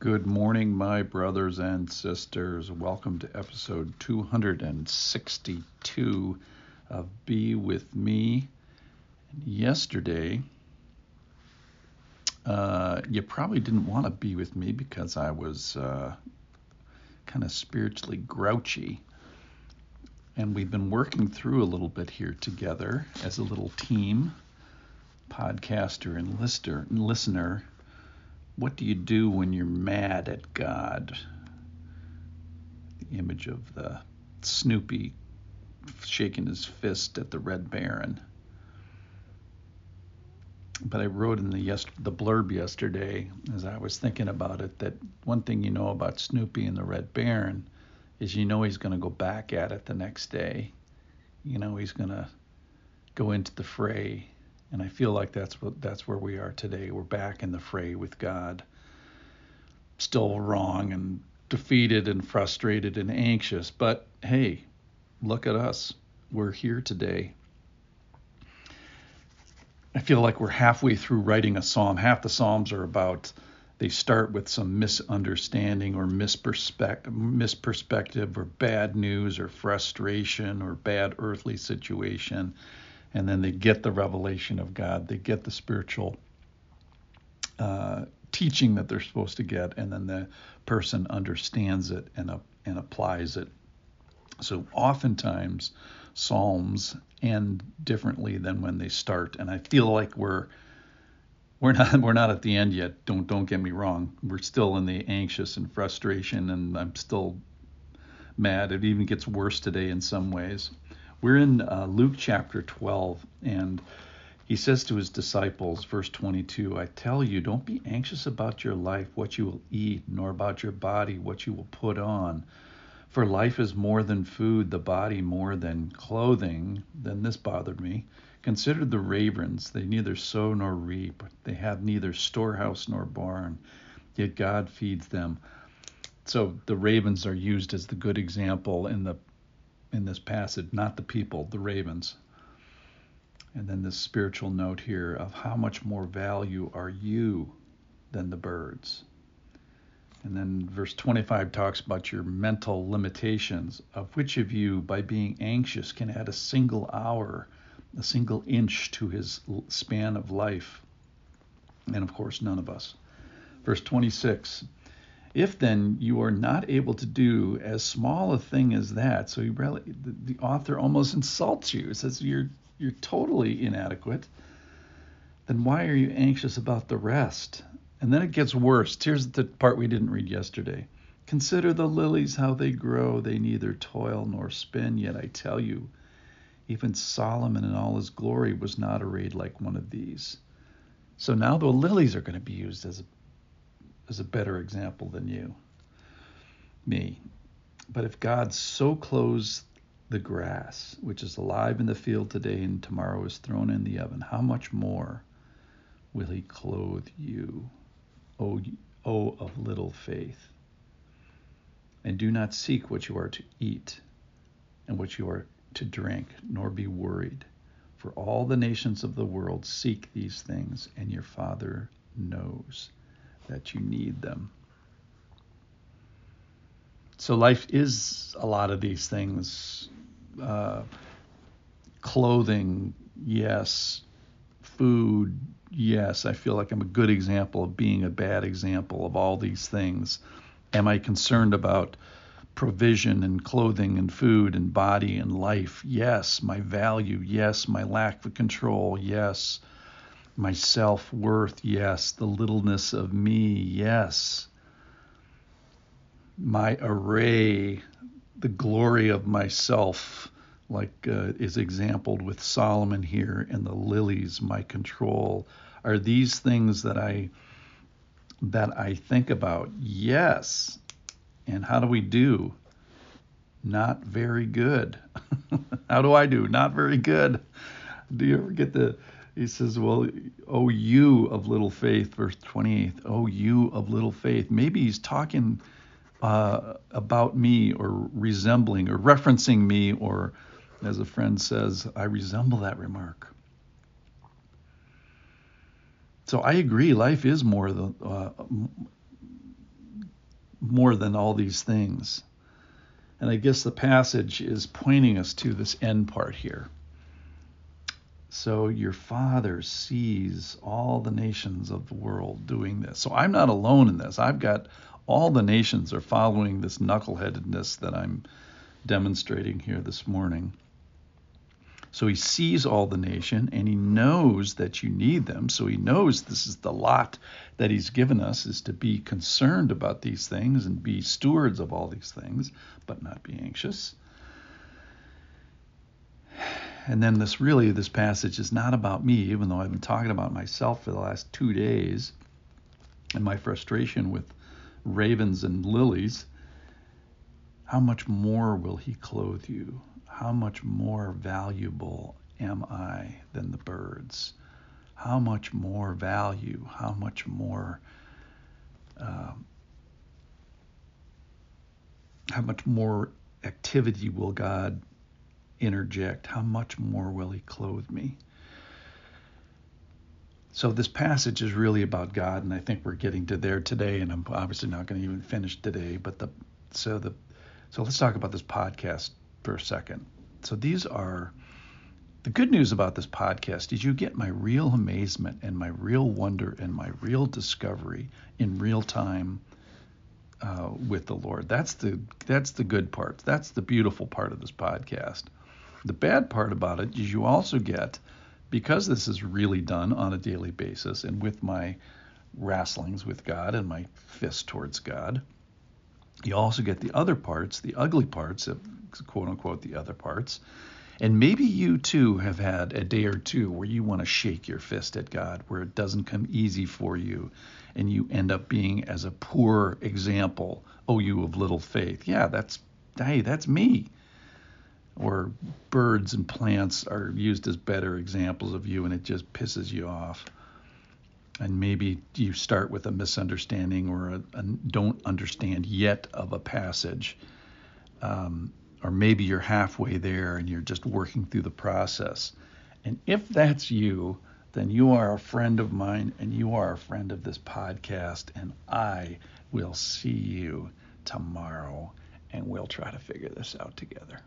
Good morning, my brothers and sisters. Welcome to episode 262 of Be With Me. Yesterday, uh, you probably didn't want to be with me because I was uh, kind of spiritually grouchy. And we've been working through a little bit here together as a little team, podcaster and listener. And listener what do you do when you're mad at God? The image of the Snoopy shaking his fist at the Red Baron. But I wrote in the yes, the blurb yesterday as I was thinking about it that one thing you know about Snoopy and the Red Baron is you know he's going to go back at it the next day. You know he's going to go into the fray and I feel like that's what that's where we are today. We're back in the fray with God. Still wrong and defeated and frustrated and anxious, but hey, look at us. We're here today. I feel like we're halfway through writing a psalm. Half the psalms are about they start with some misunderstanding or misperspective or bad news or frustration or bad earthly situation and then they get the revelation of God. They get the spiritual uh, teaching that they're supposed to get, and then the person understands it and uh, and applies it. So oftentimes psalms end differently than when they start, and I feel like we're we're not we're not at the end yet. Don't don't get me wrong. We're still in the anxious and frustration, and I'm still mad. It even gets worse today in some ways. We're in uh, Luke chapter 12, and he says to his disciples, verse 22, I tell you, don't be anxious about your life, what you will eat, nor about your body, what you will put on. For life is more than food, the body more than clothing. Then this bothered me. Consider the ravens. They neither sow nor reap, they have neither storehouse nor barn, yet God feeds them. So the ravens are used as the good example in the in this passage, not the people, the ravens. And then this spiritual note here of how much more value are you than the birds. And then verse 25 talks about your mental limitations, of which of you, by being anxious, can add a single hour, a single inch to his span of life? And of course, none of us. Verse 26 if then you are not able to do as small a thing as that, so really, the, the author almost insults you, says you're you're totally inadequate, then why are you anxious about the rest? And then it gets worse. Here's the part we didn't read yesterday. Consider the lilies, how they grow. They neither toil nor spin. Yet I tell you, even Solomon in all his glory was not arrayed like one of these. So now the lilies are going to be used as a is a better example than you, me. But if God so clothes the grass, which is alive in the field today and tomorrow is thrown in the oven, how much more will He clothe you, O, o of little faith? And do not seek what you are to eat and what you are to drink, nor be worried. For all the nations of the world seek these things, and your Father knows that you need them. So life is a lot of these things. Uh, clothing, yes. Food, yes. I feel like I'm a good example of being a bad example of all these things. Am I concerned about provision and clothing and food and body and life? Yes. My value, yes. My lack of control, yes my self worth, yes. The littleness of me, yes. My array, the glory of myself, like uh, is exampled with Solomon here, and the lilies, my control. Are these things that I that I think about? Yes. And how do we do? Not very good. how do I do? Not very good. Do you ever get the he says, Well, oh, you of little faith, verse 28, oh, you of little faith. Maybe he's talking uh, about me or resembling or referencing me, or as a friend says, I resemble that remark. So I agree, life is more the, uh, more than all these things. And I guess the passage is pointing us to this end part here. So your father sees all the nations of the world doing this. So I'm not alone in this. I've got all the nations are following this knuckleheadedness that I'm demonstrating here this morning. So he sees all the nation and he knows that you need them. So he knows this is the lot that he's given us is to be concerned about these things and be stewards of all these things, but not be anxious. And then this really this passage is not about me, even though I've been talking about myself for the last two days and my frustration with ravens and lilies. How much more will he clothe you? how much more valuable am I than the birds? How much more value, how much more, uh, how much more activity will God interject? How much more will He clothe me? So this passage is really about God, and I think we're getting to there today. And I'm obviously not going to even finish today, but the so the so let's talk about this podcast for a second. So these are the good news about this podcast is you get my real amazement and my real wonder and my real discovery in real time uh, with the Lord. That's the that's the good part. That's the beautiful part of this podcast. The bad part about it is you also get because this is really done on a daily basis and with my wrestlings with God and my fist towards God. You also get the other parts, the ugly parts, of, quote unquote, the other parts. And maybe you too have had a day or two where you want to shake your fist at God, where it doesn't come easy for you, and you end up being as a poor example, oh, you of little faith. Yeah, that's, hey, that's me. Or birds and plants are used as better examples of you, and it just pisses you off and maybe you start with a misunderstanding or a, a don't understand yet of a passage, um, or maybe you're halfway there and you're just working through the process. And if that's you, then you are a friend of mine and you are a friend of this podcast, and I will see you tomorrow and we'll try to figure this out together.